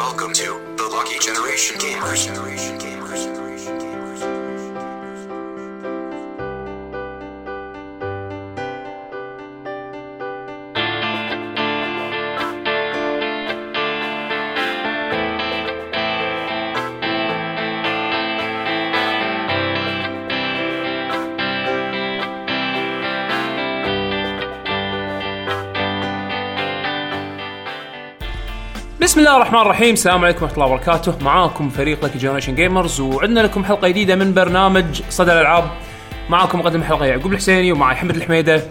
Welcome to the Lucky Generation Gamers. بسم الله الرحمن الرحيم. السلام عليكم ورحمة الله وبركاته. معاكم فريق لك Generation Gamers وعندنا لكم حلقة جديدة من برنامج صدى الألعاب. معاكم مقدم الحلقة يعقوب الحسيني ومعي حمد الحميدة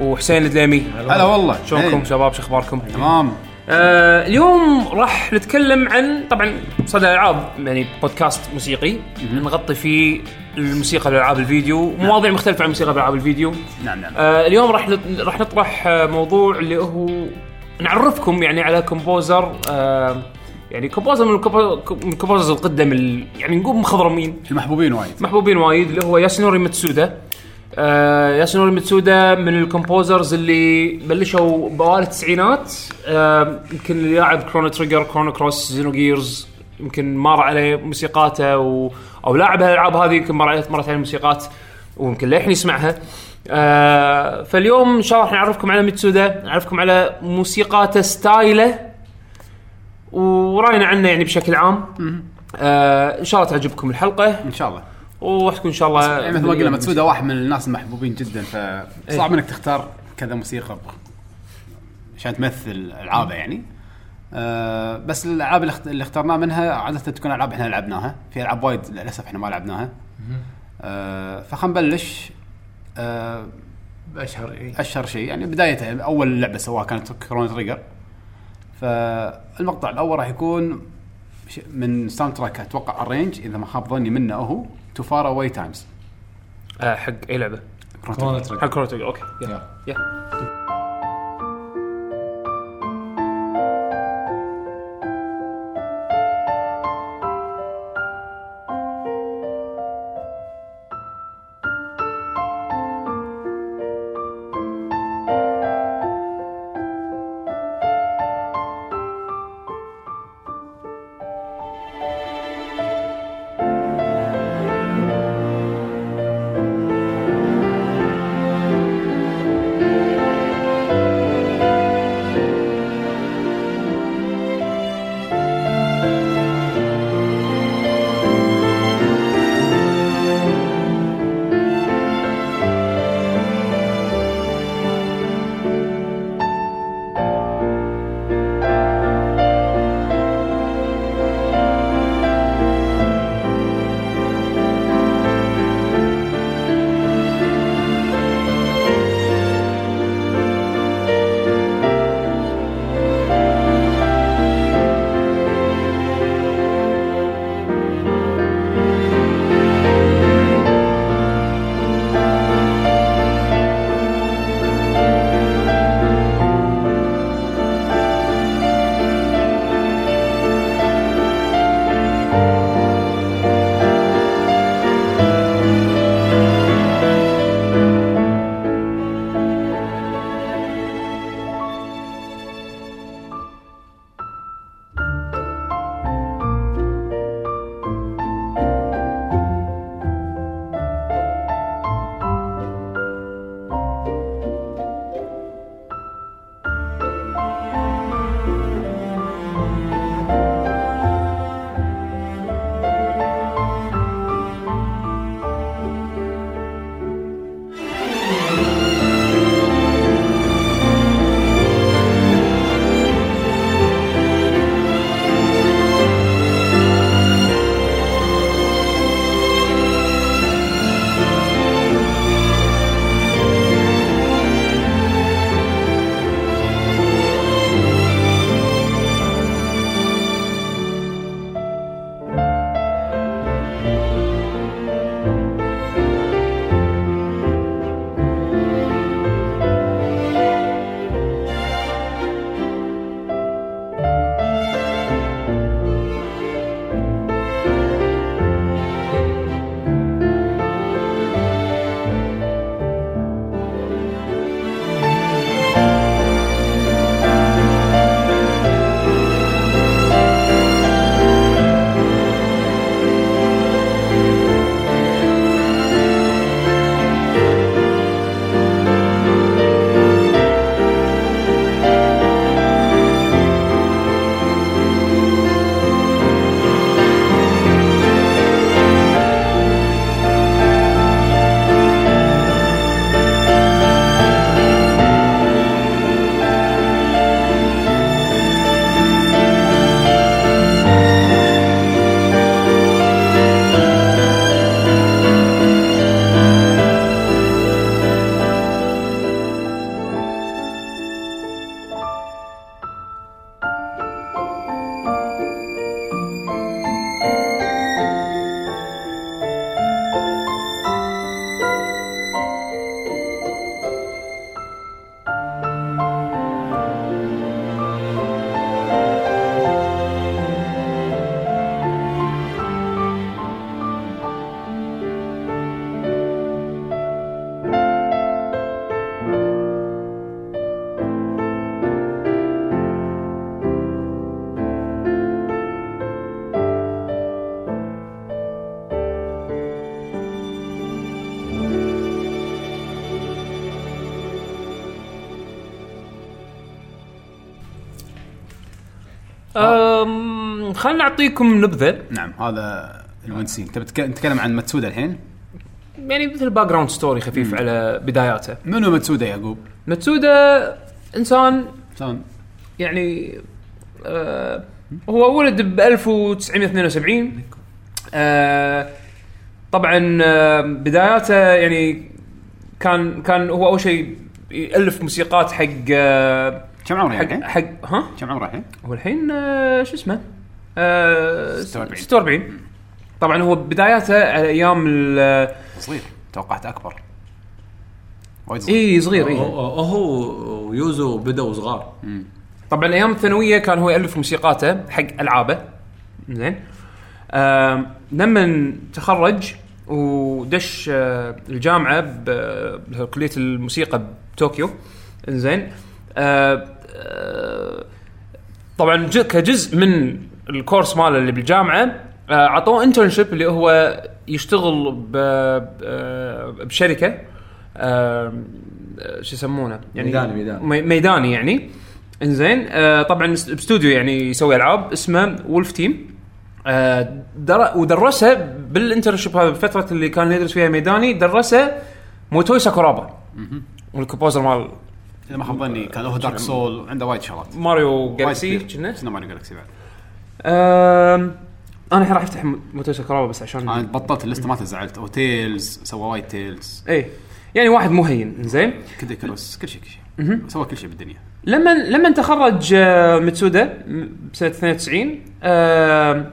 وحسين الدليمي. هلا والله. شلونكم؟ إيه. شباب شو أخباركم؟ تمام. آه اليوم راح نتكلم عن طبعا صدى الألعاب يعني بودكاست موسيقي. نغطي فيه الموسيقى بالالعاب الفيديو. مواضيع مختلفة عن الموسيقى بالالعاب الفيديو. نعم نعم. آه اليوم راح راح نطرح موضوع اللي هو نعرفكم يعني على composer آه يعني composer من ال compo- من ال composers القدم ال- يعني نقول مخضرمين. المحبوبين وايد. محبوبين وايد اللي هو ياسونوري متسودا آه ياسونوري متسودا من ال composers اللي بلشوا بأوائل التسعينات آه يمكن اللي لاعب Chrono Trigger Chrono Cross Xenogears يمكن مر عليه موسيقاته و... أو لاعب هالالعاب هذه يمكن مرت عليه موسيقات ويمكن للحين يسمعها. آه فاليوم إن شاء الله راح نعرفكم على متسودا نعرفكم على موسيقاته ستايله ورأينا عنه يعني بشكل عام. آه إن شاء الله تعجبكم الحلقة. إن شاء الله. وراح تكون إن شاء الله يعني مثل ما قلنا متسودا واحد من الناس المحبوبين جدا فصعب إيه. إنك تختار كذا موسيقى عشان تمثل ألعابه يعني. آه بس الألعاب اللي, اخت... اللي اخترناه منها عادة تكون ألعاب إحنا لعبناها. في ألعاب وايد للأسف إحنا ما لعبناها. آه فخلينا نبلش. أشهر اي أشهر شيء. يعني بدايته أول لعبة سواها كانت Chrono Trigger فالمقطع الأول راح يكون من soundtrack أتوقع arrange إذا ما خاب ظني منه هو To Far Away Times آه حق أي لعبة؟ حق Chrono okay. يلا. يلا. أم، خلينا نعطيكم نبذة. نعم هذا الونسين تبي تك- نتكلم عن ماتسودا الحين؟ يعني مثل background story خفيف على بداياته. منو ماتسودا يعقوب؟ ماتسودا إنسان شلون؟ يعني آه هو ولد ب 1972 آه طبعا آه بداياته يعني كان كان هو أول شيء يألف موسيقات حق آه كم عمره حق الحين؟ حق ها؟ كم عمره الحين؟ هو الحين آه شو اسمه؟ آه 46. 46 طبعا هو بداياته على أيام ال- صغير توقعت أكبر. وايد صغير. إي صغير إي. هو ويوزو بدأوا صغار طبعا أيام الثانوية كان هو يألف موسيقاته حق ألعابه. زين. آم، لما تخرج ودش آه، الجامعة ب- بكلية الموسيقى بطوكيو زين. آه، طبعا كجزء من ال course ماله اللي بالجامعة آه، أعطوه internship اللي هو يشتغل ب- ب- بشركة آه، شو يسمونه؟ يعني ميداني- ميداني. مي- ميداني يعني. إنزين آه طبعا باستوديو يعني يسوي ألعاب اسمه Wolf Team آه در... ودرسه بال internship هذا بالفترة اللي كان يدرس فيها ميداني درسه موتوي ساكورابا. وال composer مال إذا ما خاب ظني كان هو Dark Souls عنده وايد شغلات. Mario Galaxy. كنا؟ شنو Mario Galaxy بعد؟ أنا الحين راح أفتح م- موتوي ساكورابا بس عشان أنا بطلت اللسته ما تزعلت. و Tales سوى وايد Tales إيه. يعني واحد مو هين زين Kid Icarus كل شيء كل شيء. سوى كل شيء بالدنيا. لما لما تخرج آه، متسودا بسنة 92 آه،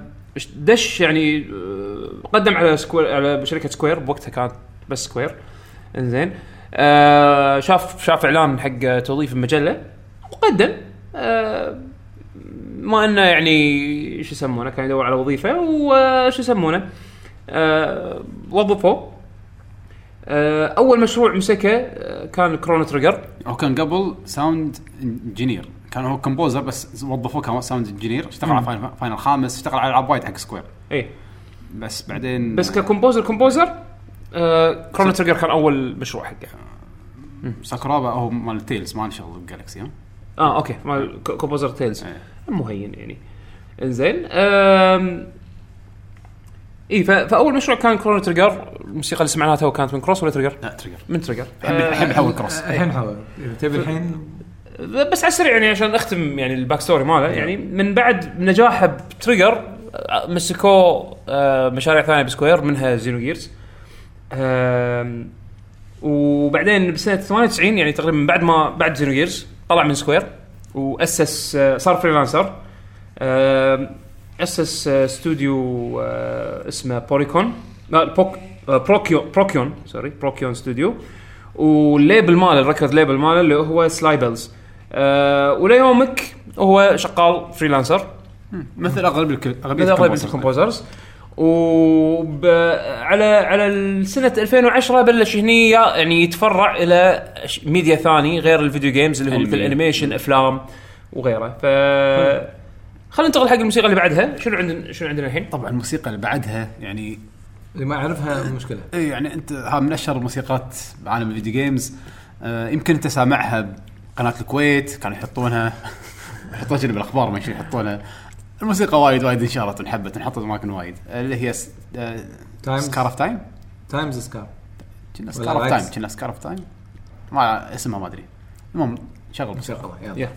دش يعني آه، قدم على Square على شركة Square بوقتها كانت بس Square. إنزين. آه، شاف شاف إعلان حق توظيف المجلة وقدم. آه، ما إنه يعني شو يسمونه كان يدور على وظيفة وشو يسمونه آه، وظفوه آه، أول مشروع مسكه كان Chrono Trigger. هو كان قبل sound engineer كان هو composer بس وظفوه كان sound engineer اشتغل على Final, خامس اشتغل على العاب وايد حق Square إيه. بس بعدين بس ك composer composer آه Chrono Trigger كان أول مشروع حقه. ساكورابا هو مال Tales ما شغل ب Galaxy ها؟ آه okay مال composer Tales إيه. مو هين يعني. إنزين إي فأول مشروع كان كرونو تريجر الموسيقى اللي سمعناها تو كانت من Cross ولا Trigger؟ لا Trigger من Trigger الحين الحين بحول Cross الحين اذا تبي الحين؟ بس على السريع يعني عشان أختم يعني ال back story ماله. يعني من بعد نجاحه ب Trigger آه، مسكوه آه، مشاريع ثانية ب Square منها Xenogears وبعدين بسنة 98 يعني تقريبا بعد ما بعد Xenogears طلع من Square وأسس آه، صار freelancer. أسس آه، استوديو آه، اسمه بوريكون لا بوك آه، Procyon Procyon sorry Procyon Studio وال label ماله ال record label ماله اللي هو Sleigh Bells أه وليومك هو شغال freelancer. مثل أغلب الك- اغلبيه مثل أغلب ال composers. وب على على سنه 2010 بلش هني يعني يتفرع إلى ش- ميديا ثاني غير ال video games اللي هو مثل أنمي. animation أفلام وغيره. ف خلينا ننتقل حق الموسيقى اللي بعدها. شنو عندنا شنو عندنا الحين؟ طبعا الموسيقى اللي بعدها يعني اللي ما يعرفها مشكلة. اي يعني انت ها من أشهر الموسيقات بعالم ال video games آه يمكن أنت سامعها بقناة الكويت كانوا يحطونها. يحطونها بالأخبار ما يحطونها. الموسيقى وايد وايد انشهرت وانحبت انحطت اماكن وايد. اللي هي Time's Scar of Time Time's Scar كنا Scar of؟ Time كنا Scar of Time ما اسمها ما أدري. المهم شغل موسيقى يلا.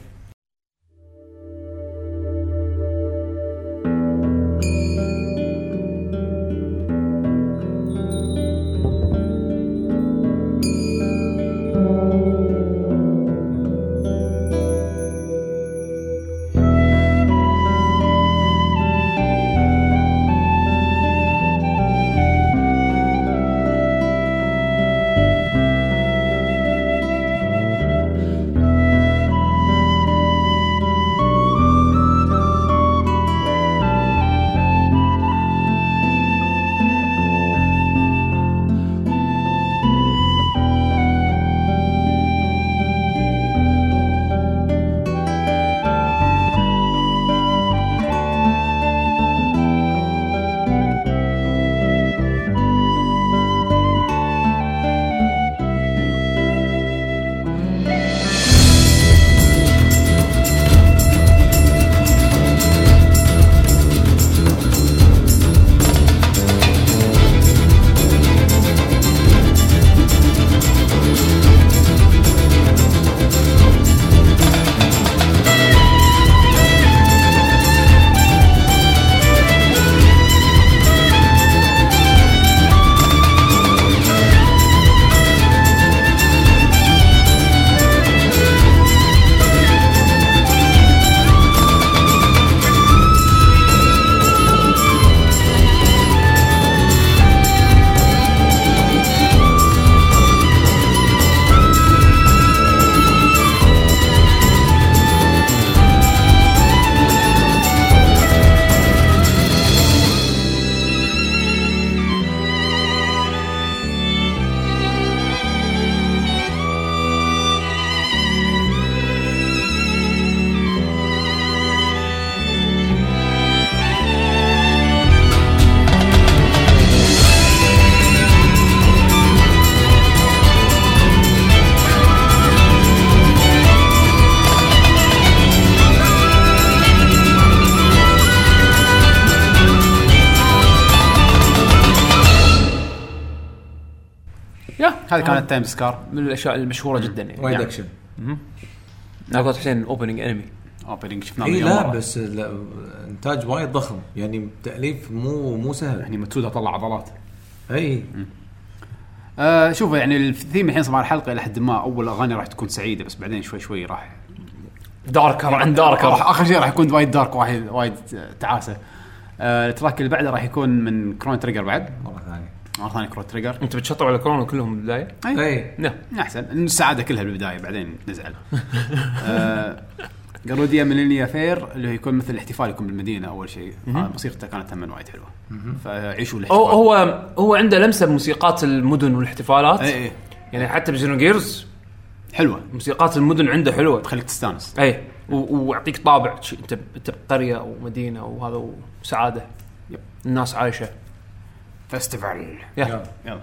Time's Scar من الأشياء المشهورة جدا يعني. وايد. اكشن أنا قلت حسين opening anime opening شفناه اي لا مرة. بس لا إنتاج وايد ضخم. يعني تأليف مو مو سهل. يعني متسودا طلع عضلات. إي. آه شوفوا يعني الثيم الحين صار الحلقة إلى حد ما أول أغاني راح تكون سعيدة بس بعدين شوي شوي راح داركر عن راح darker آخر شيء راح يكون وايد dark وايد وايد تعاسة. آه ال track اللي بعده راح يكون من Chrono Trigger بعد. مرة ثانية. مرة ثانية Chrono Trigger انت بتشطب على Chrono كلهم بالبداية؟ اي لا. أحسن. إن السعادة كلها بالبداية بعدين نزعل. آه Guardia Millennial Fair اللي هو يكون مثل الاحتفال يكون بالمدينة أول شيء. آه موسيقته كانت هم وايد حلوة. فعيشوا الاحتفال. هو هو هو عنده لمسة بموسيقات المدن والاحتفالات. اي اي يعني حتى ب Xenogears. حلوة. موسيقات المدن عنده حلوة. تخليك تستانس. اي ويعطيك طابع. انت انت بقرية أو مدينة وهذا وسعادة. yep. الناس عايشة. فيستيفال يا يلا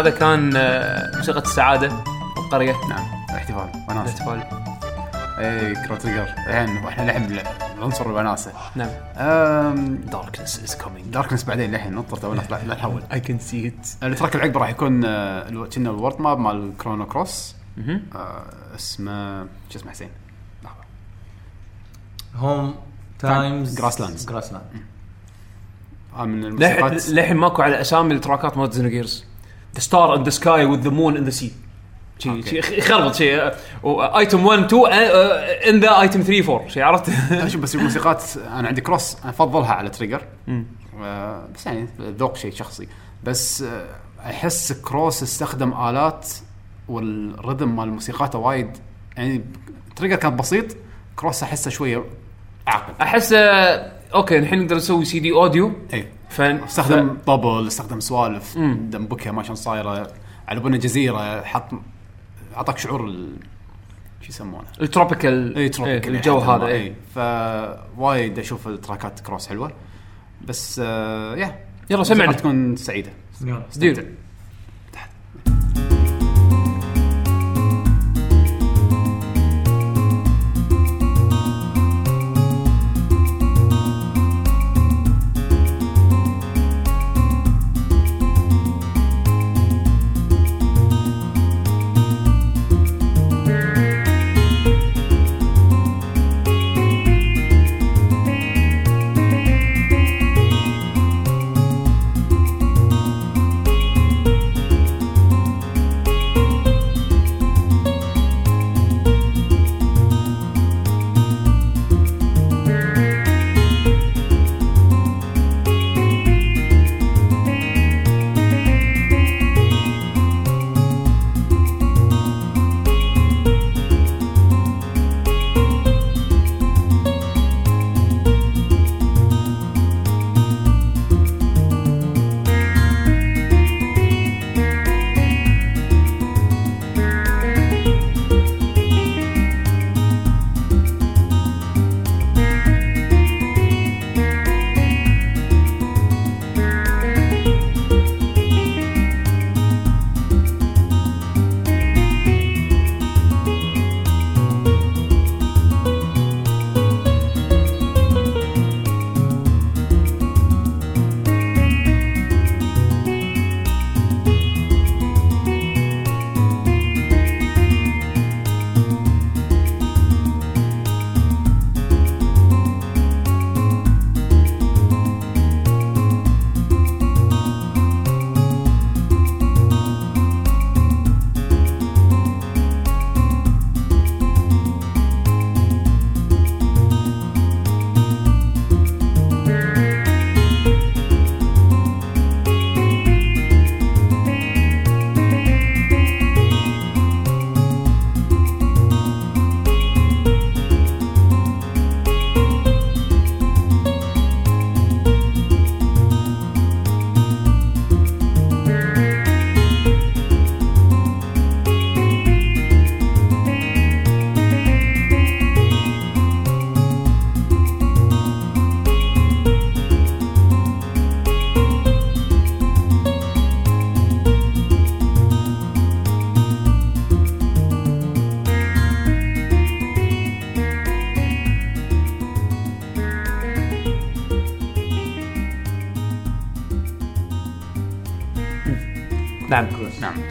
هذا كان آه، موسيقى السعادة القريه نعم احتفال وناسه الاحتفال. اي كرو تريجر الحين إحنا لحم عنصر الوناسه نعم. داركنس از كومينج داركنس بعدين للحين نطر تو لا لا نحول اي كان سي ات التراك اللي عقبه راح يكون آه، كنا الورد ماب مال كرونو كروس آه، اسمه شو اسمه حسين؟ لحظة. هوم تايمز Grasslands. جراسلاند آه، من الموسيقات. للحين ماكو على أسامي التراكات مالت Xenogears the star in the sky with the moon in the sea شي شي يخربط شيء item 1 2 in the item 3 4 شي عرفت؟ شوف بس الموسيقات أنا عندي Cross أنا أفضلها على Trigger آه، بس يعني ذوق شيء شخصي. بس آه، أحس Cross استخدم آلات وال rhythm مال موسيقاته وايد. يعني Trigger كان بسيط Cross أحسه شوية اعقد احس okay الحين نقدر نسوي CD audio اي ف استخدم طبل استخدم سوالف دمبكها ما شلون صايرة على بنا جزيرة حط أعطاك شعور ال... شو يسمونه؟ ال tropical اي tropical الجو لحد ما، هذا اي إيه. فوايد أشوف التراكات Cross حلوة. بس آه يا. يلا سمعنا. تكون سعيدة. يلا.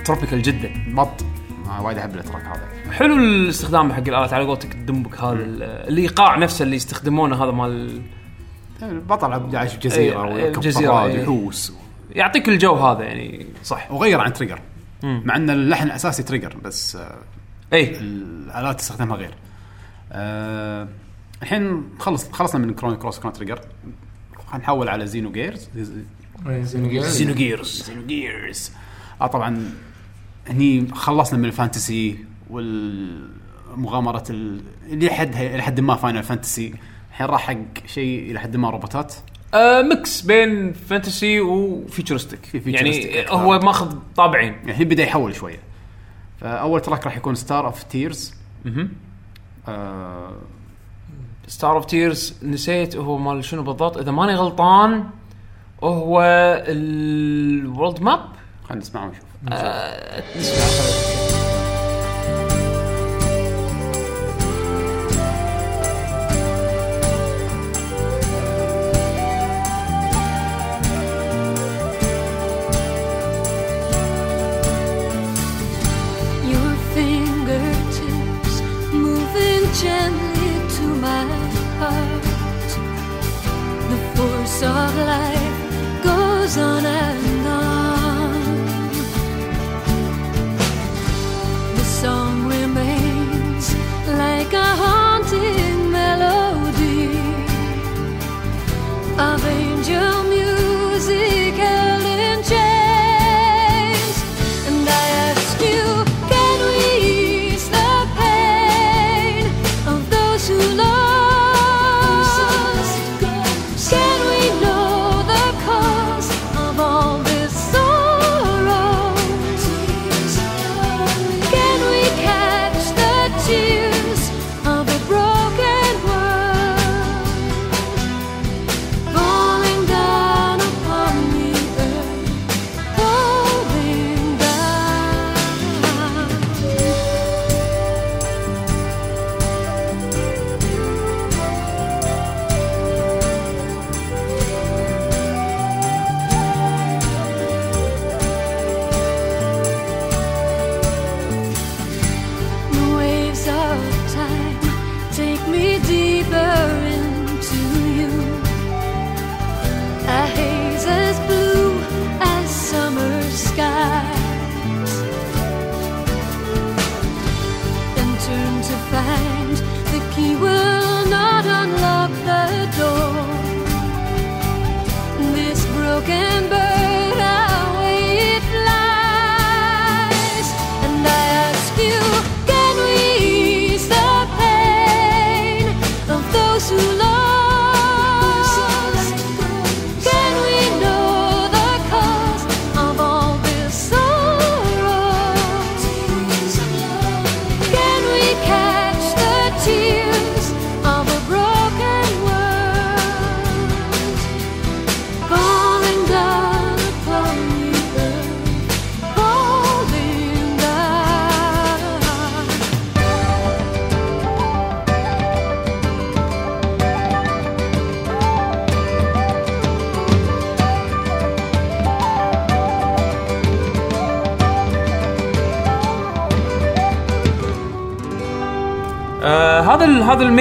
tropical جدا بط آه، وايد أحب ال track هذا. حلو الاستخدام حق الآلات على قولتك الدمبك هذا ال- الايقاع نفسه اللي يستخدمونه هذا مال البطل عبد عايش بجزيره إيه، ويركب جزيرة، فراد إيه. ويحوس يعطيك الجو هذا يعني صح. وغير عن Trigger. مع إن اللحن الأساسي Trigger بس آه، اي الآلات تستخدمها غير. آه الحين خلص خلصنا من Chrono Cross Chrono Trigger حنحول على Xenogears Xenogears Xenogears آه طبعا هني خلصنا من ال fantasy والمغامرة ال- اللي حد إلى حد ما Final Fantasy الحين راح حق شيء إلى حد ما روبوتات؟ آه mix بين fantasy و futuristic في يعني. هو ماخذ طابعين. يعني الحين بدأ يحول شوية. فأول track راح يكون Star of Tears Star of Tears نسيت هو مال شنو بالضبط. إذا ماني غلطان هو ال world map خلينا نسمعه ونشوف. آه، نسمع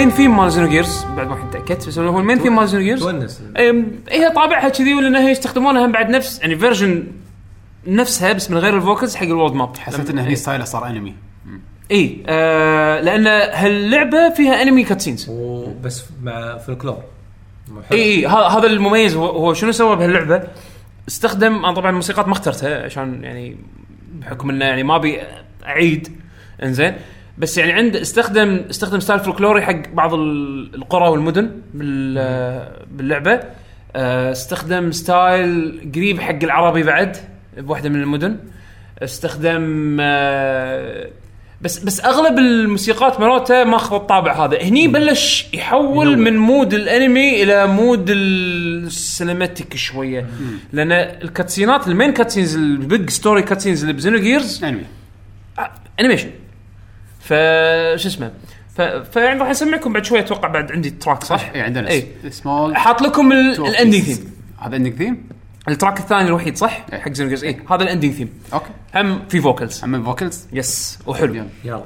ال main theme مال Xenogears؟ بعد ما كنت تاكدت بس هو ال main theme مال Xenogears؟ تونس. إيه، هي طابعها كذي ولان هي يستخدمونها بعد نفس يعني version نفسها بس من غير ال vocals حق ال world map حسيت انه هني style ه صار أنمي. اي آه لأن هاللعبة فيها أنمي cutscenes وبس مع فولكلور اي اي هذا المميز هو, هو شنو سوى بهاللعبة؟ استخدم أنا طبعا الموسيقات ما اخترتها عشان يعني بحكم إنه يعني ما أبي أعيد. إنزين. بس يعني عند استخدم استخدم style فولكلوري حق بعض ال- القرى والمدن بال باللعبة. آه، استخدم style قريب حق العربي بعد بواحدة من المدن. استخدم آه، بس بس أغلب الموسيقات مالته ماخذ الطابع هذا. هني بلش يحول من mood الأنمي إلى mood ال cinematic شوية. لأن الكاتسينات ال main cutscenes ال big story cutscenes اللي ب Xenogears anime animation ف شو اسمه ف... فيعني راح أسمعكم بعد شوية أتوقع بعد عندي track صح؟ اي عندنا اي سمول حاط لكم ال- ال- ending theme هذا ending theme ال track الثاني الوحيد صح؟ إيه. حق Xenogears اي هذا ال ending theme okay. هم في vocals اما vocals yes وحلو يلا.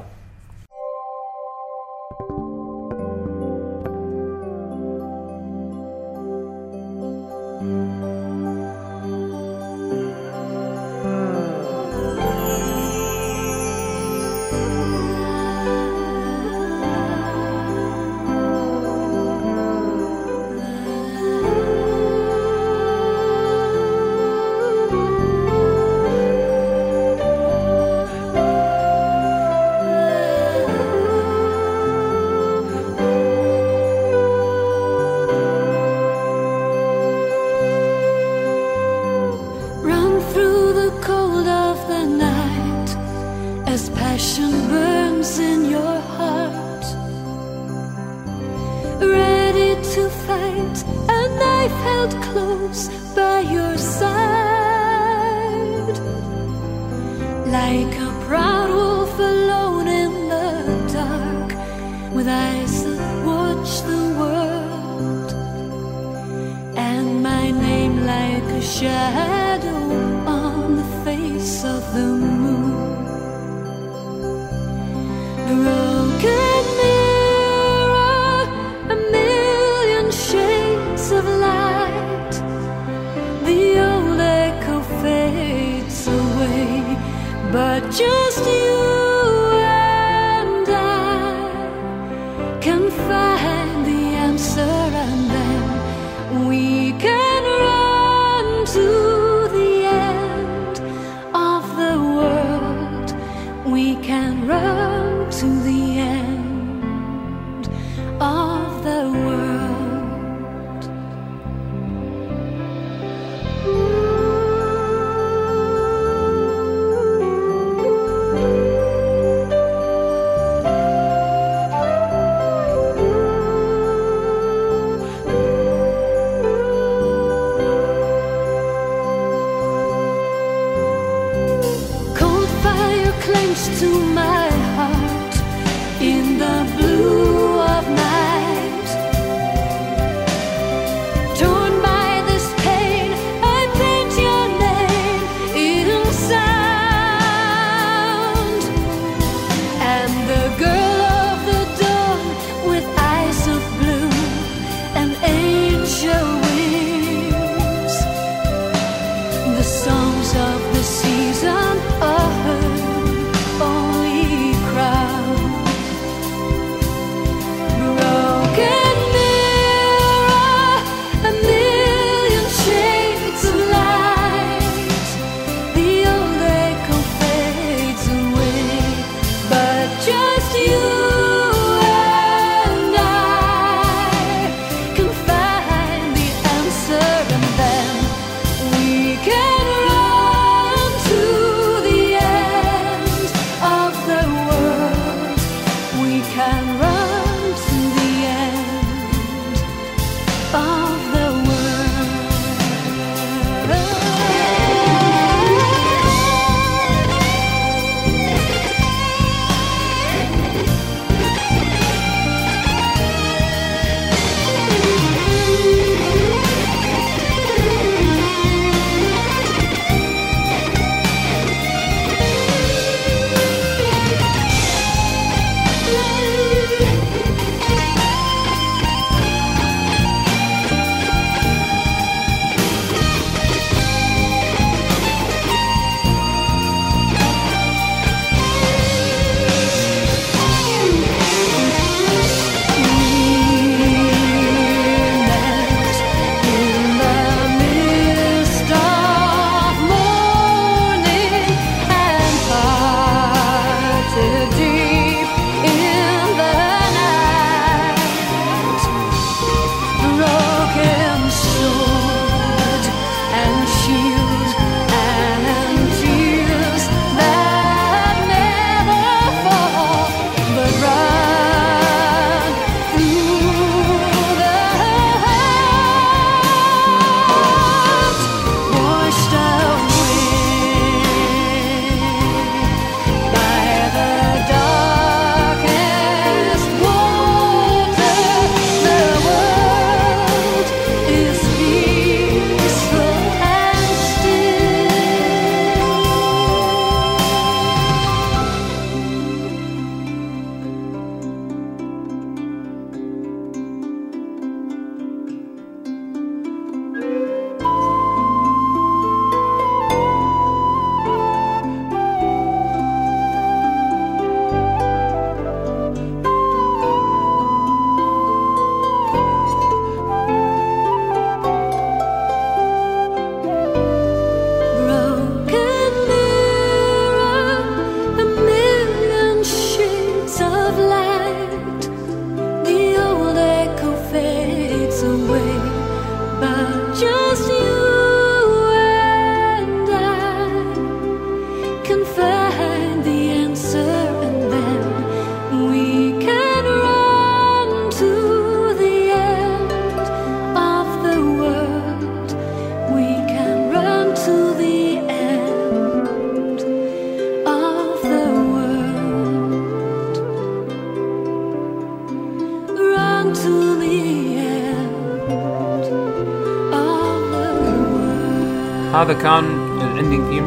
هذا كان ال ending theme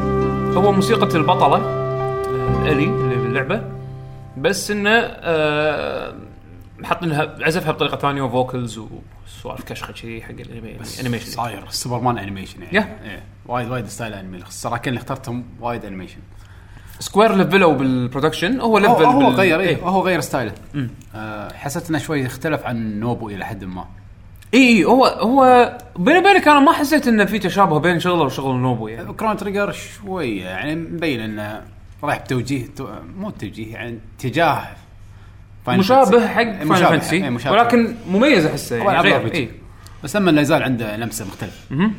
هو موسيقى البطلة آه، الي اللي باللعبة. بس إنه آه حاطين لها عزفها بطريقة ثانية و vocals وسوالف كشخة كذي حق ال animation animation صاير. سوبرمان animation يعني. yeah. إيه. وايد وايد style animation الصراحه اللي اخترتهم وايد animation Square ليفلوا بال production هو هو, level هو بال- غير اي إيه. هو غير style ه آه حسيت إنه شوي اختلف عن نوبو إلى حد ما. اي اي هو هو بيني وبينك أنا ما حسيت إنه في تشابه بين شغله وشغل نوبو يعني Chrono Trigger شوي يعني مبين إنه رايح بتوجيه تو- مو توجيه يعني اتجاه مشابه. حق Final Fantasy إيه،. ولكن مميز احسه يعني غير. اي بس لما لا يزال عنده لمسة مختلفة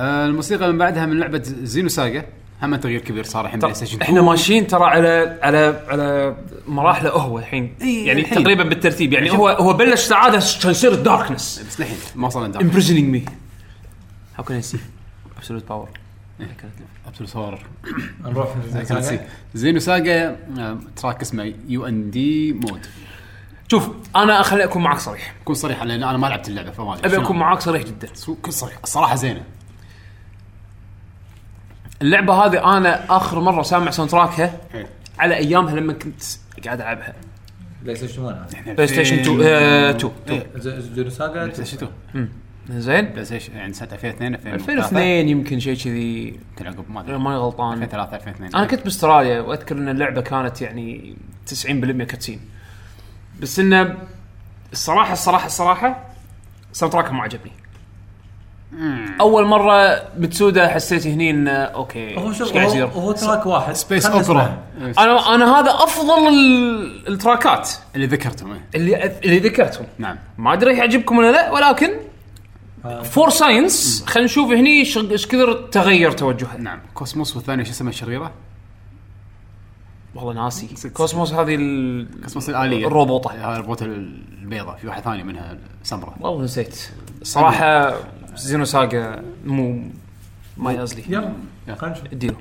الموسيقى من بعدها من لعبة Xenosaga هم تغيير كبير صار الحين PlayStation إحنا ماشيين ترى على على على مراحله هو الحين. يعني الحين. تقريبا بالترتيب. يعني. هو هو بلش سعادة كان يصير ال darkness بس للحين ما وصلنا darkness imprisoning me. All that I see? Absolute power. absolute horror نروح Xenosaga track اسمه UMN mode شوف أنا خليني أكون معك صريح. كون صريح لأن أنا ما لعبت اللعبة فما أدري. أبي. أكون معك صريح جدا. سو- كن صريح. الصراحه زينة. اللعبة هذه أنا آخر مرة سامع soundtrack ها. على أيامها لما كنت قاعد ألعبها. PlayStation 1 هذا بلاي ستيشن 2 آه، 2 إيه. ز- Xenosaga PlayStation 2 زين. PlayStation يعني سنة 2002 2002 يمكن شيء كذي. يمكن عقب ما أدري. ماني غلطان. 2003 2002 أنا كنت بأستراليا وأذكر إن اللعبة كانت يعني 90% cutscene. بس إنه الصراحة الصراحة الصراحة soundtrack ما عجبني. أول مرة متسودا حسيت هني إنه okay هو شوف قاعد هو, يصير؟ هو track واحد. space خلنا اوبرا نسمعه. أنا أنا هذا أفضل ال- التراكات. اللي ذكرتهم إيه. اللي اللي ذكرتهم. نعم. ما أدري راح يعجبكم ولا لا ولكن for science خلينا نشوف هني شغ- إيش كثر تغير توجهها نعم. KOS-MOS والثاني شو اسمه الشريره والله ناسي. KOS-MOS هذه ال... KOS-MOS الآلية. الروبوطة. هاي الروبوت البيضاء في واحدة ثانية منها سمراء والله نسيت. صراحة زينو ساجا مو ما يازلي يلا خلينا نشوف اديله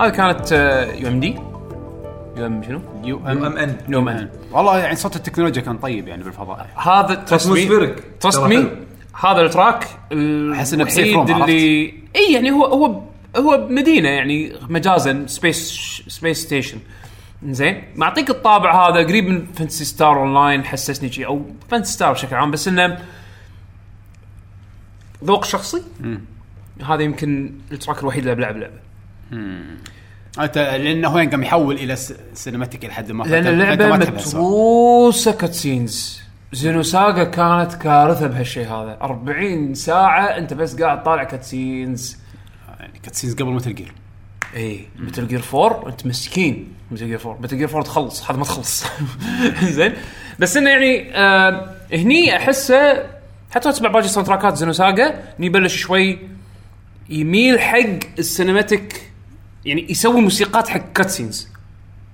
هذه كانت UMD. يو إم شنو؟ يو إم إن. يو إم إن. والله يعني صوت التكنولوجيا كان طيب يعني بالفضاء. هذا trust me. trust me. هذا ال track إنه بسيف الوحيد اللي إي يعني هو هو هو بمدينه يعني مجازا space space station زين؟ معطيك الطابع هذا قريب من Phantasy Star Online حسسني شيء أو Phantasy Star بشكل عام بس إنه ذوق شخصي. هذا يمكن ال track الوحيد اللي بلعب لعبة. انت لأنه هو قام يحول إلى cinematic لحد ما لأن اللعبة. متروسه cutscenes. Xenosaga كانت كارثة بهالشيء هذا. 40 ساعة أنت بس قاعد طالع cutscenes. يعني cutscenes قبل ما تلقي إي Metal Gear 4 أنت مسكين. Metal Gear 4 Metal Gear 4 تخلص. هذا ما تخلص. زين. بس إنه يعني آه هني أحسه حتى لو تسمع باقي soundtrack ات Xenosaga هني يبلش شوي يميل حق ال cinematic يعني يسوي موسيقات حق cutscenes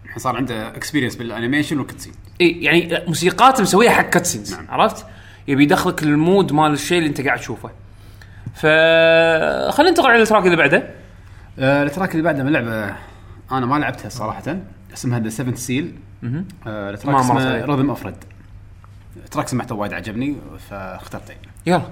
الحين صار عنده experience بال animation وال cutscene إي يعني موسيقات مسويها حق cutscenes نعم. عرفت؟ يبي يدخلك ال mood مال الشيء اللي انت قاعد تشوفه. ف خلينا ننتقل على ال track اللي بعده. آه ال track اللي بعده من لعبة أنا ما لعبتها صراحة اسمها The Seventh Seal ال track اسمه. Rhythm افرد ال track سمعته وايد عجبني فاخترته يلا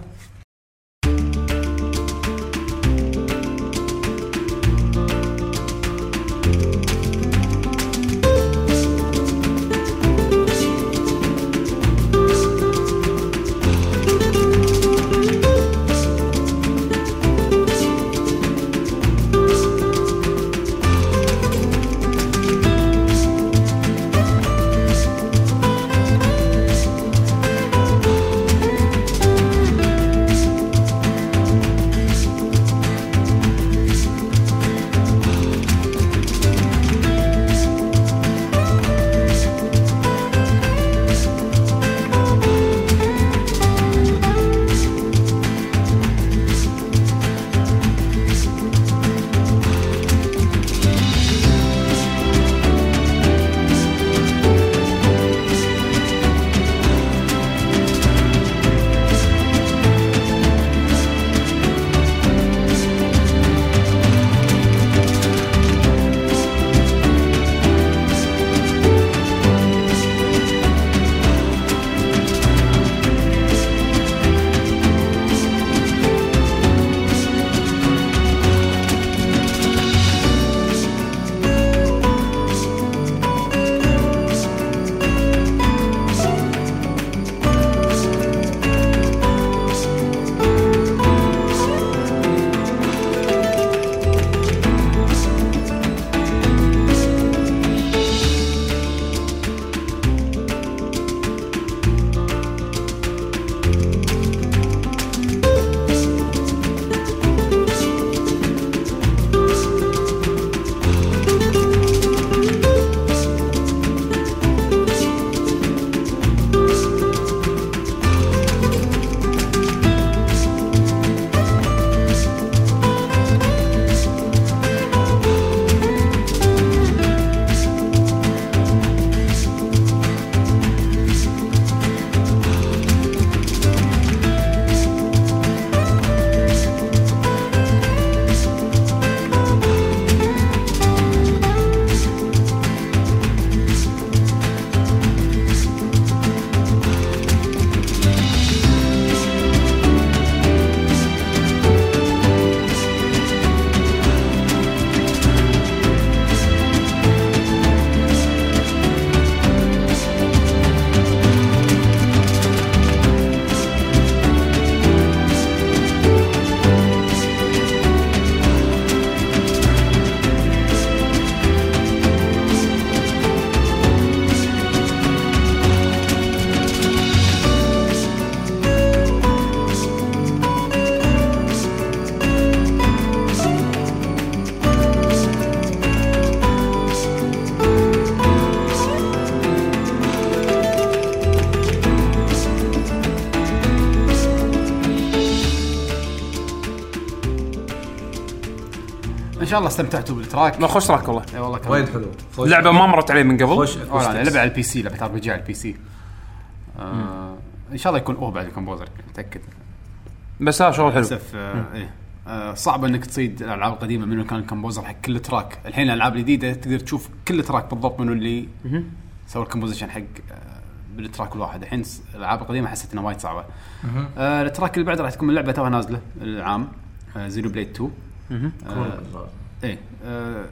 شاء الله استمتعتوا بال track. ما خوش تراك والله. إي والله كان وايد حلو. خوش- اللعبه ما مرت علي من قبل. خوش أنا لعبة على ال PC لعبة RPG على ال PC. آه إن شاء الله يكون هو بعد ال composer متأكد. بس ها شغل حلو. للأسف آه إيه آه، صعب إنك تصيد الألعاب القديمة منو كان ال composer حق كل track. الحين الألعاب الجديدة تقدر تشوف كل track بالضبط منو اللي سوى ال composition حق بال track الواحد. الحين الألعاب القديمة حسيت إنها وايد صعبة. آه ال track اللي بعده راح تكون من لعبة توها نازلة العام آه Xenoblade 2 آه إيه. آه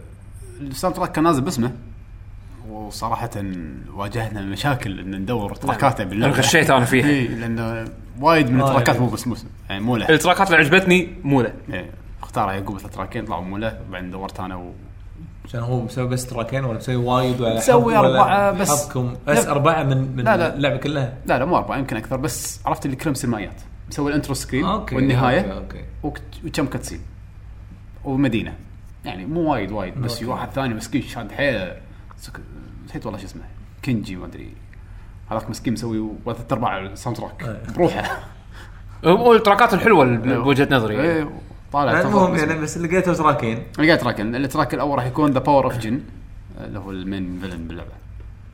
ال soundtrack كان نازل باسمه. وصراحة واجهنا مشاكل إن ندور تراكاته باللعبة غشيت أنا فيها. اي لأنه وايد من التراكات. مو بس مو يعني مو له. التراكات اللي عجبتني مو له. إيه، اختار يعقوب ثلاث تراكين طلعوا مو له. بعدين دورت أنا و... عشان هو مسوي بس تراكين ولا مسوي وايد ولا مسوي أربعة بس. حبكم؟ بس. لا. أربعة من من لا، لا. اللعبة كلها؟ لا لا مو أربعة يمكن أكثر. بس عرفت اللي كلهم سينمائيات. مسوي ال intro screen okay والنهاية okay, okay. وكم cutscene ومدينة. يعني مو وايد وايد بس في. واحد ثاني مسكين شاد حيله نسيت والله شو اسمه كنجي ما أدري. هذاك مسكين مسوي ثلاث ارباع ال soundtrack. بروحه. والتراكات الحلوة اللي بوجهة نظري. إيه. طالع المهم يعني بس لقيته تراكين. لقيت تراكن ال track الأول راح يكون The Power of Jin اللي هو ال main villain باللعبة.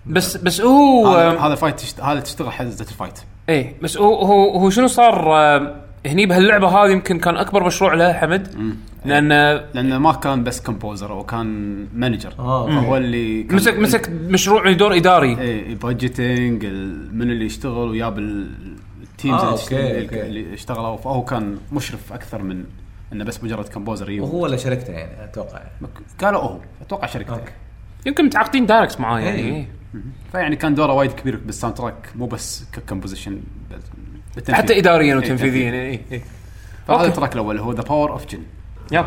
بس بس هو هذا آه، هذا fight تشت... هذا تشتغل حزه ال fight إيه بس هو هو هو شنو صار آه، هني بهاللعبة هذه يمكن كان أكبر مشروع له حمد. لأن لأنه ما كان بس composer هو كان manager آه. هو اللي كان مسك مسك مشروع يعني دور إداري. إيه budgeting من اللي يشتغل وياب ال- ال teams آه، اللي, okay، اشتغل- okay. اللي اشتغلوا. فهو كان مشرف أكثر من إنه بس مجرد composer يو وهو ولا شركته يعني أتوقع قالوا هو أتوقع شركته. okay. يمكن متعاقدين direct معاه يعني. إيه. فيعني كان دوره وايد كبير بال soundtrack مو بس ك composition بالتنفيذ. حتى اداريا إيه، وتنفيذيا تنفيذ. اي اي فهذا okay. ال track الأول هو The Power of Jin yep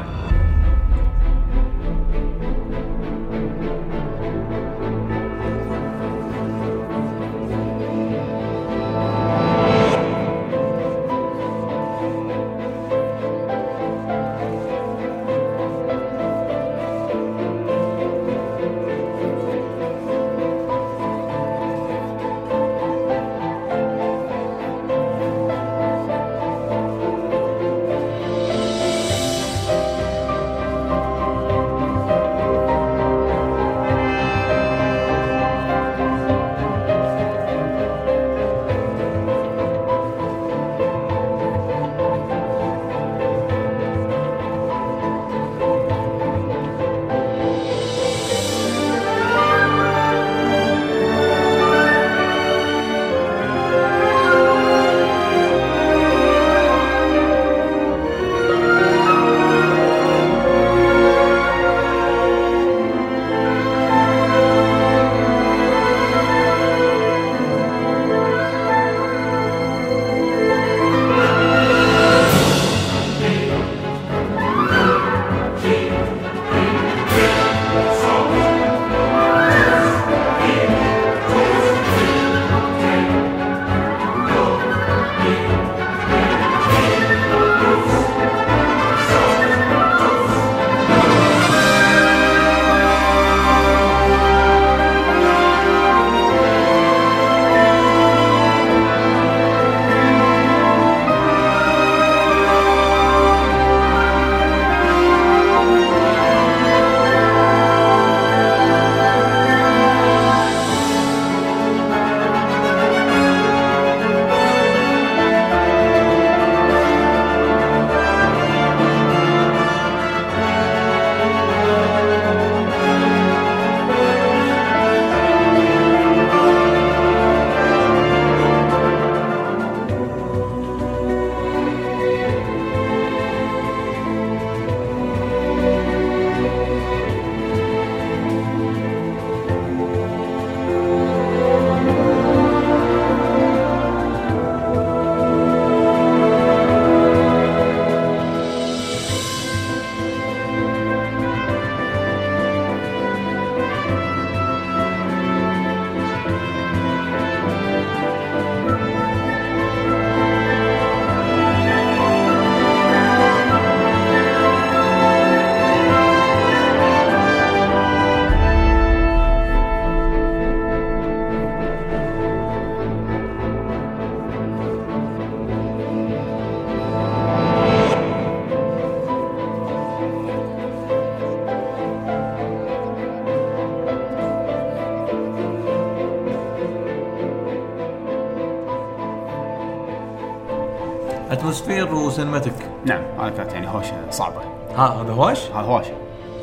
atmosphere و cinematic نعم هذه كانت يعني هوشة صعبة. ها هذا هواش هذا هوشة.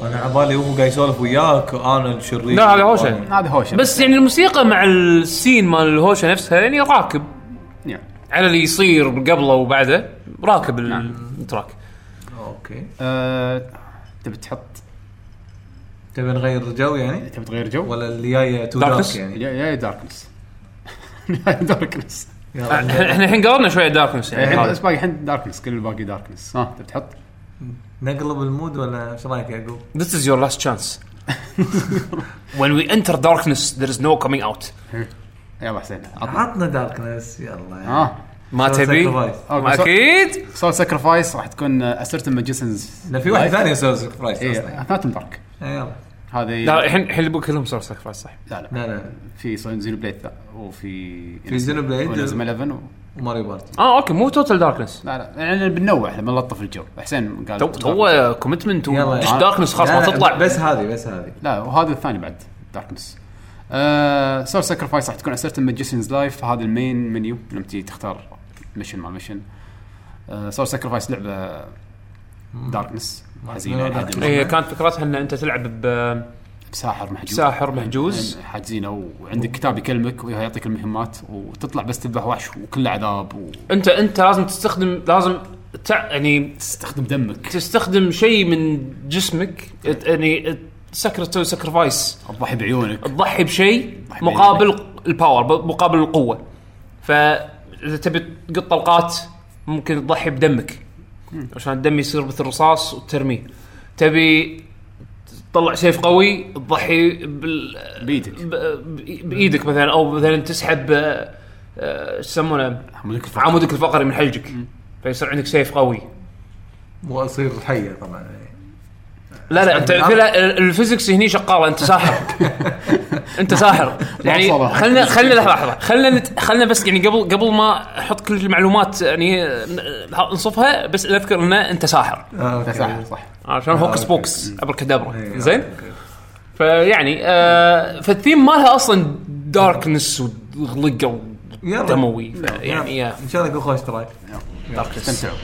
أنا عبالي وهو قاعد يسولف وياك أنا الشرير. لا، هذا. وأنا- هذه هوشة. بس يعني الموسيقى مع ال scene مال الهوشة نفسها يعني راكب. يعني. على اللي يصير قبله وبعده راكب ال track. okay. أه... تبي تحط؟ تبي نغير جو يعني؟ تبي تغير جو؟ ولا اللي جاية too darkness؟ dark يعني يا darkness يا darkness. إحنا الحين قررنا شوية darkness يعني. بس باقي الحين darkness كل الباقي darkness ها تبي تحط؟ نقلب ال mood ولا إيش رأيك يا يعقوب؟ This is your last chance. When we enter darkness, there is no coming out. يلا حسين. عطنا darkness يلا. ها. ما تبي؟ ما أكيد. Soul Sacrifice راح تكون A Certain Magician's لا في واحد ثاني يسوي sacrifice اي أصلا اثنيناتهم dark إيه، يلا. هذه لا الحين الحين اللي كلهم Soul Sacrifice صح. لا لا. لا لا. في Xenoblade وفي في Xenoblade. و Inazuma 11 و... و Mario Party آه okay مو total darkness لا لا. يعني بننوع لما نلطف الجو. حسين قال تو يلا. ودش darkness خلاص لا، ما تطلع. بس هذه بس هذه. لا وهذا الثاني بعد darkness آه Soul Sacrifice راح تكون A Certain Magician's Life هذا ال main menu لما تجي تختار mission مع mission آه Soul Sacrifice لعبة darkness حزينه. حد- هي كانت فكرتها إن أنت تلعب ب- بساحر محجوز. بساحر محجوز. حاجزينه وعندك كتاب يكلمك ويعطيك المهمات وتطلع بس تذبح وحش وكله عذاب أنت أنت لازم تستخدم لازم تع... يعني وتستخدم دمك. تستخدم شيء من جسمك يعني sacr تسوي sacrifice تضحي بعيونك. تضحي بشيء مقابل ال power مقابل القوة. فإذا تبي تقط طلقات ممكن تضحي بدمك. عشان الدم يصير مثل الرصاص وترميه. تبي تطلع سيف قوي تضحي بال بيدك ب- ب- بإيدك مثلا أو مثلا تسحب آه، آه، إيش يسمونه؟ عمودك الفقري. عمودك الفقري من حلجك فيصير عندك سيف قوي. واصير حية طبعا. لا لا انت في لا ال physics هني شغاله انت ساحر انت ساحر يعني. خلنا خلنا لحظة لحظة خلنا نت... خلنا بس يعني قبل قبل ما أحط كل المعلومات يعني ن- نصفها بس نذكر ان انت ساحر آه، أنت. ساحر صح عشان hocus okay. pocus abracadabra إيه، زين okay. فيعني آه فالثيم مالها أصلا darkness وغلقه. دموي. يعني يا إن شاء الله يكون خوش track darkness استمتعوا.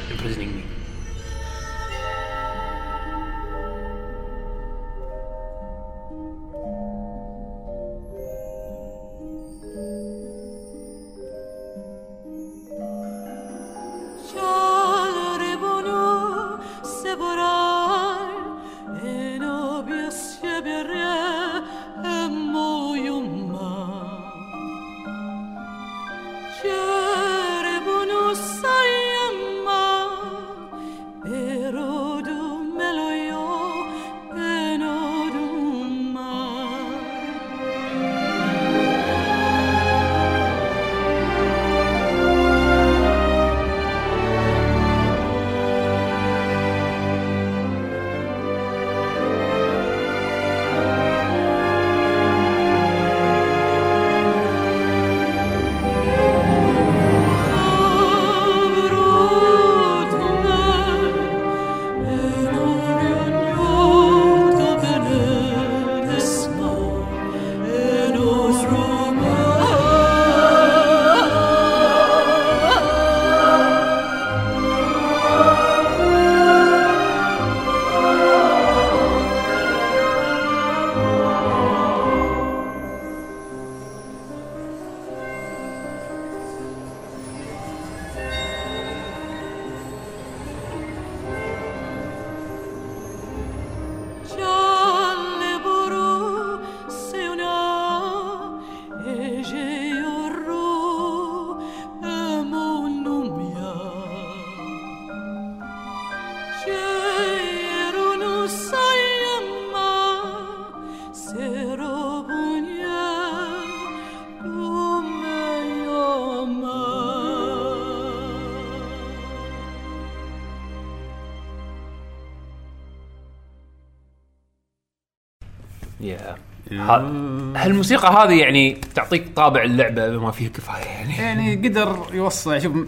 هالموسيقى هذه يعني تعطيك طابع اللعبة بما فيه الكفايه يعني. يعني قدر يوصل شوف م-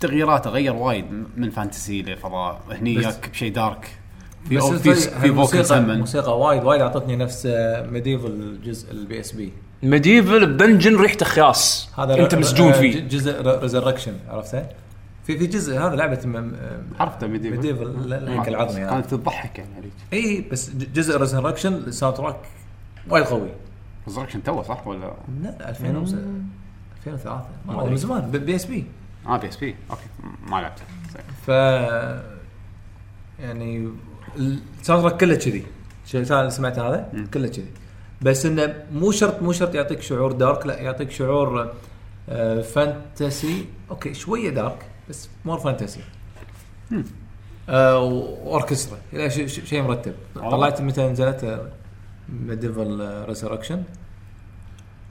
تغييراته غير وايد من fantasy لفضاء هني ياك بشيء dark. في بس في في سمن الموسيقى وايد وايد أعطتني نفس MediEvil الجزء ال PSP MediEvil ب dungeon ريحته خياس هذا أنت مسجون فيه. جزء Resurrection عرفته؟ في في جزء هذا لعبة م- عرفته ميديفل MediEvil الهيكل العظمي كانت تضحك يعني اي بس جزء Resurrection ال soundtrack وايد قوي. Resurrection two صح؟ ولا؟ لا 2000 وس- 2003 ما ما أدري، أدري. من زمان. ب- بي اس بي آه بي اس بي أوكي. ما لعبته. ف يعني ال soundtrack كله كذي. سمعت هذا؟ كله كذي. بس إنه مو شرط مو شرط يعطيك شعور dark لا يعطيك شعور آه، fantasy okay شوية dark بس more fantasy آه وأوركسترا لا شيء مرتب. طلعت متى نزلت؟ MediEvil Resurrection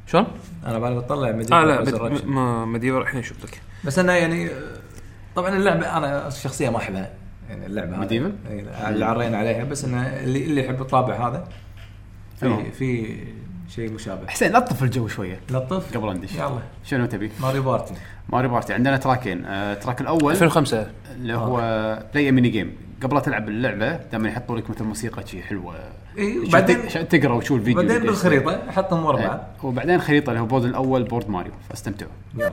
شلون؟ أنا بعد بطلع آه لا MediEvil Medi- ما الحين أشوف لك بس أنا يعني آه، طبعا اللعبة أنا شخصيا ما أحبها يعني اللعبة؟ إي، اللي عرينا عليها بس إنه اللي اللي يحب الطابع هذا. في في شيء مشابه. حسين لطف الجو شوية. لطف قبل ندش يلا. شنو تبي؟ Mario Party. Mario Party. عندنا trackين. آه، ال track الأول 2005 اللي هو Play Mini Game قبل لا تلعب اللعبة دائما يحطوا لك مثل موسيقى شي حلوة. اي بعدين عشان تقرأ وتشوف الفيديو بعدين. بالخريطة حطهم ورا إيه. بعض. وبعدين خريطة اللي هو board الأول board Mario. فاستمتعوا. يلا.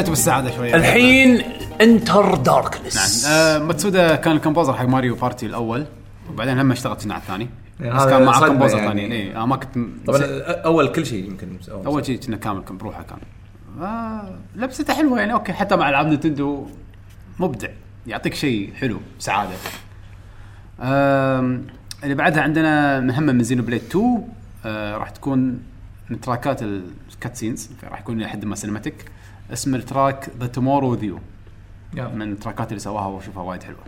حسيت بالسعاده شوية. الحين enter نعم. darkness آه ماتسودا كان ال composer حق Mario Party الأول وبعدين هم اشتغلت هنا على الثاني. يعني بس كان مع صدمة composer يعني. ثانيين اي آه ما كنت م- طبعا أول كل شيء يمكن أول, أول شيء كنا كامل كان بروحه كان. آه لبسته حلوة يعني okay حتى مع ألعاب Nintendo مبدع. يعطيك شيء حلو سعادة. آم، اللي بعدها عندنا مهمة من Xenoblade 2 آه راح تكون من trackات ال cutscenes راح يكون لحد ما cinematic اسم ال track The Tomorrow With You يلا. من ال trackات اللي سواها وأشوفها وايد حلوة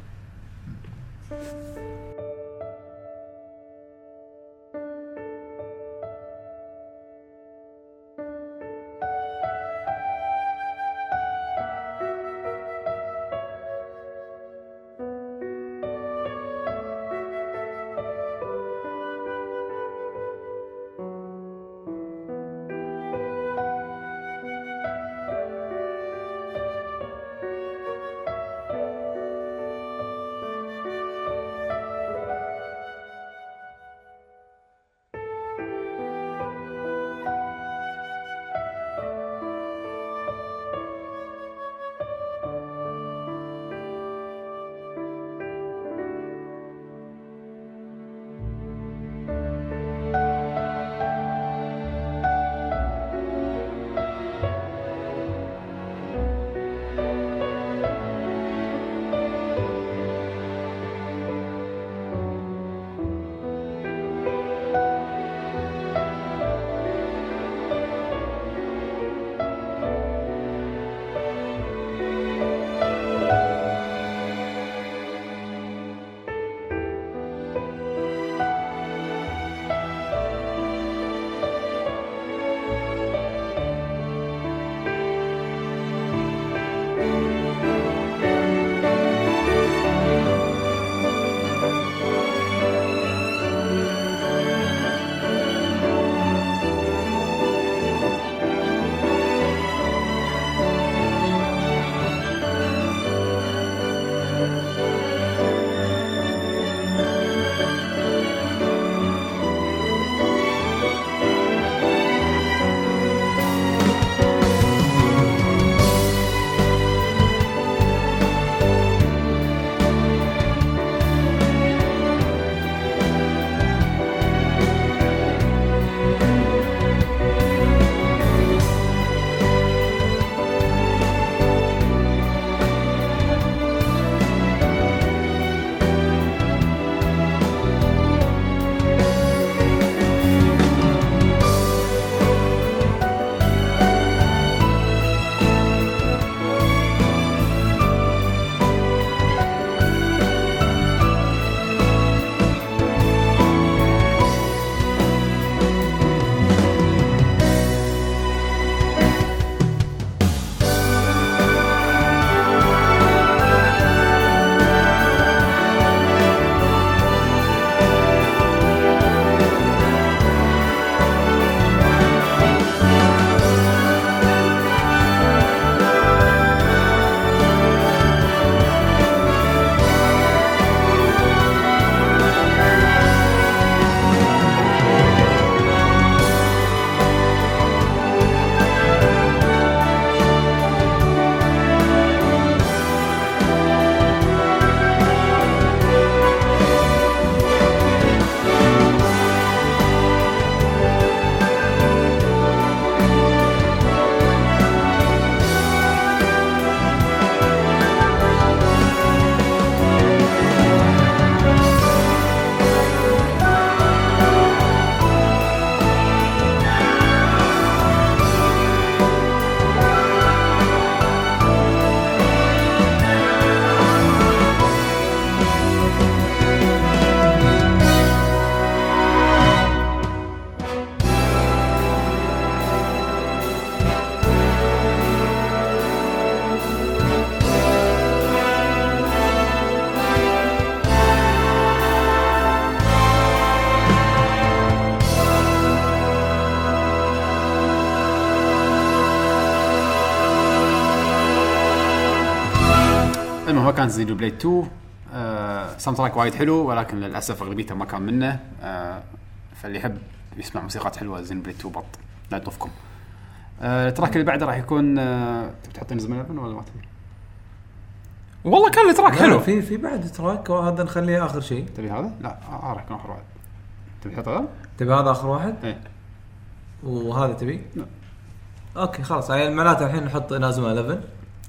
كان Xenoblade 2 آه soundtrack وايد حلو ولكن للأسف أغلبيته ما كان منه آه فاللي يحب يسمع موسيقات حلوة Xenoblade 2 but لا يطوفكم آه ال track اللي بعده راح يكون آه تبي تحط Inazuma 11 ولا ما تبي؟ والله كان لي track حلو في في بعد track وهذا نخليه آخر شيء تبي هذا؟ لا آه آه راح يكون آخر واحد تبي تحط هذا؟ تبي هذا آخر واحد إيه وهذا تبي؟ لا. okay خلاص يعني معناته الحين نحط Inazuma 11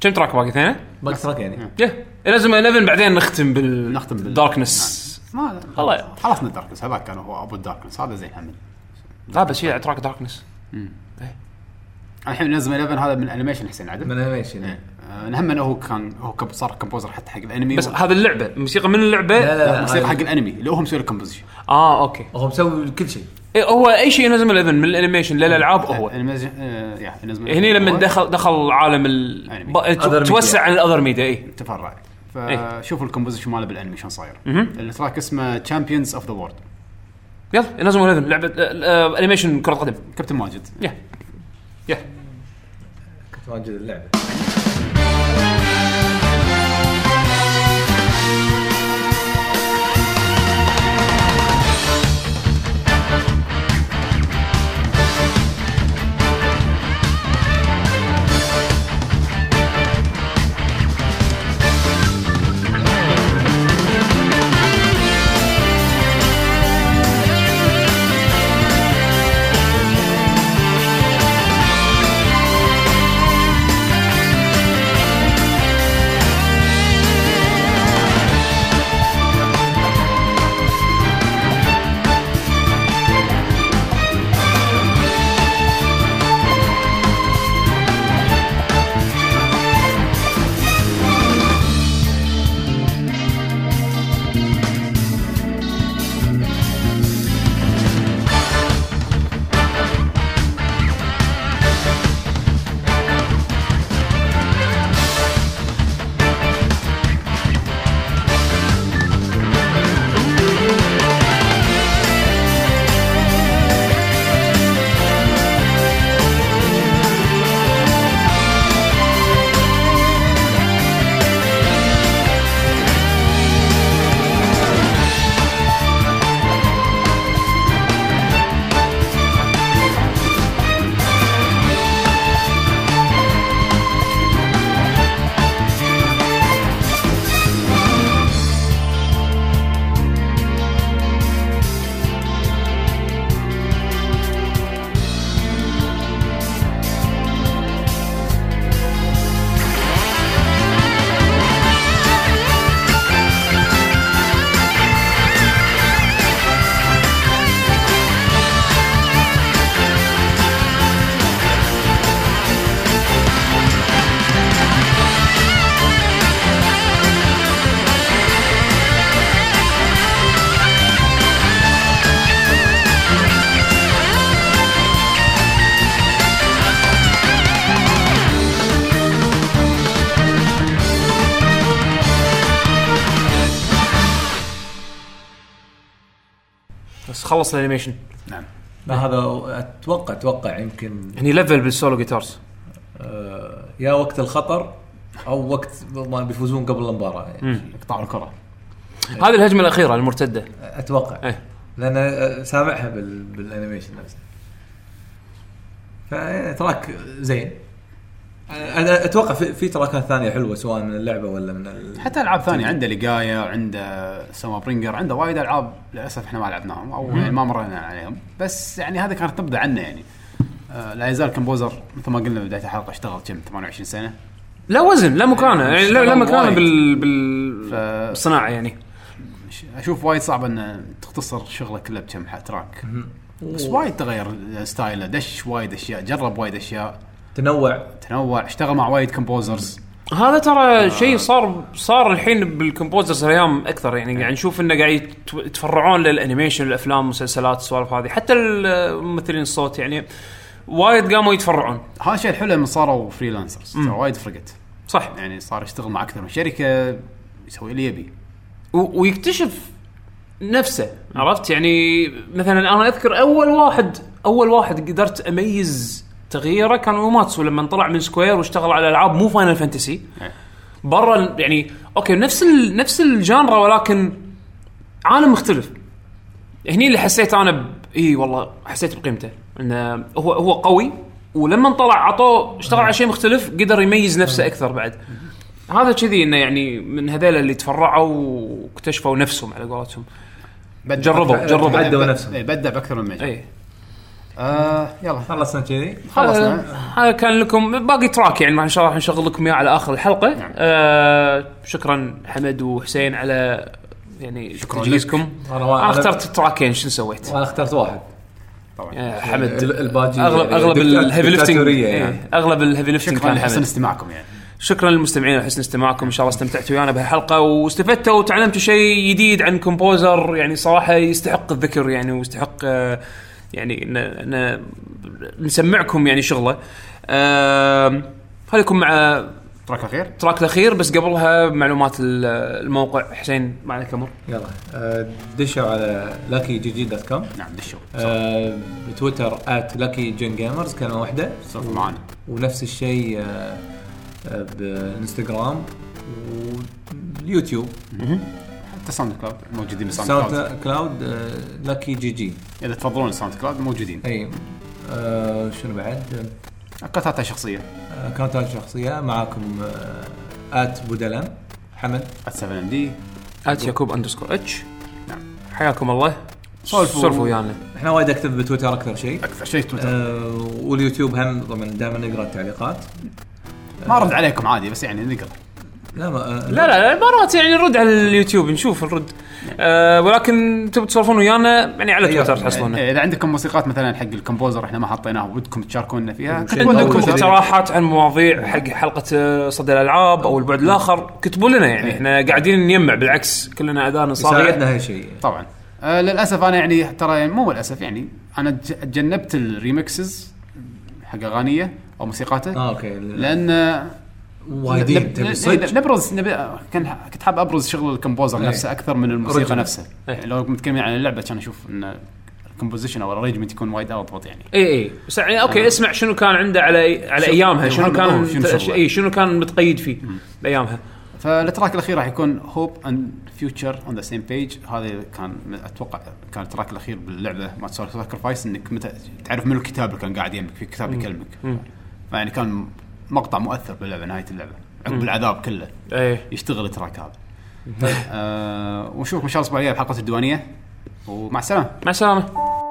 كم تراك باقي ثاني؟ باقي تراك يعني. يه لازم 11 بعدين نختم بال نختم بال- داركنس ما والله. خلصنا الداركنس هذاك كان هو أبو الداركنس هذا زين هم لا بس هي تراك داركنس الحين نزل 11 هذا من انيميشن حسين عدل من انيميشن إيه. آه، نهم إنه هو كان هو كب- صار كومبوزر حتى حق الانمي. بس هذا اللعبة. موسيقى من اللعبة؟ لا، لا. موسيقى هذا- حق الانمي اللي هو مسوي الكومبوزيشن آه أوكي. هو مسوي كل شيء. إيه هو أي شيء ينزل من 11 من الأنيميشن للالعاب هو. انيميشن آه، يا نزل هني لما دخل دخل عالم ال. ب- Other توسع media. عن الأذر ميديا اي تفرع. فشوفوا ال composition ماله بالأنمي شلون صاير. ال track اسمه Champions of the World يلا Inazuma 11 لعبة آه، آه، animation كرة قدم. كابتن ماجد. يا يا. كنت واجد اللعبة. خلص ال animation. نعم. لا هذا أتوقع أتوقع يمكن هني level بال solo guitars آه، يا وقت الخطر أو وقت ما بيفوزون قبل المباراة. يعني يقطعوا الكرة. هذه الهجمة الأخيرة المرتدة. أتوقع. إيه. لأن سامعها بال... بال animation نفسه. ف track زين. أنا أتوقع في, في تراكات ثانية حلوة سواء من اللعبة ولا من ال... حتى ألعاب ثانية عنده Legaia عنده Soma Bringer عنده وايد ألعاب للأسف إحنا ما لعبناهم أو يعني ما مرينا عليهم. بس يعني هذه كانت تبدأ عنه يعني. آه لا يزال composer مثل ما قلنا بداية الحلقة اشتغل كم 28 سنة. لا وزن لا مكانه. يعني لا, لا مكانه. بال بال ف- بالصناعة يعني. أشوف وايد صعب إن تختصر شغله كله بكم track. بس وايد تغير style ه دش وايد أشياء جرب وايد أشياء. تنوع. تنوع اشتغل مع وايد composers هذا ترى شيء صار صار الحين بال composers الأيام أكثر يعني قاعد نشوف إنه قاعد يت- يتفرعون لل animation الافلام المسلسلات السوالف هذه. حتى الممثلين الصوت يعني وايد قاموا يتفرعون. هذا الشيء الحلو لما صاروا freelancers وايد فرقت صح. يعني صار يشتغل مع أكثر من شركة يسوي اللي يبي. و- ويكتشف نفسه عرفت؟ يعني مثلا أنا أذكر أول واحد أول واحد قدرت أميز تغييره كان Uematsu لما طلع من Square واشتغل على العاب مو Final Fantasy إيه. برا يعني okay نفس ال... نفس ال genre ولكن عالم مختلف. هني اللي حسيت أنا ب... إي والله حسيت بقيمته. انه هو هو قوي ولما طلع عطوه اشتغل على شيء مختلف قدر يميز نفسه أكثر بعد. هذا كذي إنه يعني من هذول اللي تفرعوا واكتشفوا نفسهم على قولتهم. جربوا- جربوا. عدوا نفسهم. إيه، بدع بأكثر من مجال. اي آه يلا. خلصنا كذي؟ خلصنا. هذا هذا كان لكم باقي track يعني إن شاء الله راح نشغل لكم إياه على آخر الحلقة. نعم. آه شكرا حمد وحسين على يعني شكراً تجهيزكم. أنا- أنا اخترت تراكين شنو سويت؟ وأنا اخترت واحد. طبعا. حمد. ال- الباجي اغلب أغلب ال heavy lifting يعني. إيه، أغلب ال heavy lifting شكرا كان لحسن حمد استماعكم يعني. شكرا للمستمعين وحسن استماعكم. إن شاء الله استمتعتوا ويانا بهالحلقة. واستفدتوا وتعلمتوا شيء جديد عن composer يعني صراحة يستحق الذكر يعني ويستحق آه، يعني ان إن نسمعكم يعني شغلة. آم، خليكم مع track الأخير؟ ال track الأخير بس قبلها معلومات ال- الموقع. حسين ما عليك أمر. يلا. آه، دشوا على Lucky GG dot com نعم دشوا. آه، بتويتر at Lucky Gen Gamers كلمة واحدة. سولفوا معانا. ونفس الشيء آه، آه، بالانستغرام واليوتيوب حتى SoundCloud موجودين بال SoundCloud. SoundCloud آه، Lucky GG إذا تفضلون ال SoundCloud موجودين. أي آه، شنو بعد؟ قطعتها شخصية. آه، اكونتات شخصية معاكم آه، at بودلم حمد. 7 MD at يعقوب underscore H نعم. حياكم الله. سولفوا. سولفوا ويانا. إحنا وايد اكتب بتويتر أكثر شيء. أكثر شيء تويتر. آه، واليوتيوب هم طبعا دائما نقرأ التعليقات. ما رد عليكم عادي بس يعني نقرأ. لا ما آه، لا لا مرات يعني نرد على اليوتيوب نشوف نرد. آه ولكن تبي تسولفون ويانا يعني على أيوة. تويتر تحصلونه. إيه، إذا عندكم موسيقات مثلا حق ال composer إحنا ما حطيناها ودكم تشاركونا فيها كتبوا عندكم اقتراحات عن مواضيع حق حلقة آه، صدى الألعاب أو البعد الآخر كتبوا لنا يعني. إحنا قاعدين نجمع بالعكس كلنا اذان صاغيه يساعدنا هالشيء طبعا. آه للأسف أنا يعني ترى يعني مو للأسف يعني أنا تجنبت ال remixes حق أغانيه أو موسيقاته آه okay. لأن وايدين تبي صدق؟ نبرز نبي كان كنت حاب أبرز شغل ال composer إيه. نفسه أكثر من الموسيقى Original. نفسها إيه. يعني لو متكلمين عن اللعبة كان أشوف إن ال composition أو ال arrangement يكون وايد أضبط يعني. اي اي بس يعني okay اسمع شنو كان عنده على على أيامها شنو كان شنو شغله. اي شنو كان متقيد فيه بأيامها؟ فال track الأخير راح يكون hope and future on the same page هذا كان أتوقع كان ال track الأخير باللعبة ما Sacrifice إنك متى تعرف منو الكتاب اللي كان قاعد يمك في كتاب يكلمك. فيعني كان مقطع مؤثر باللعبة نهاية اللعبة. عقب العذاب كله. اي يشتغل ال track هذا. آه ونشوفكم إن شاء الله الأسبوع الجاي بحلقة الديوانية. ومع السلامة. مع السلامة.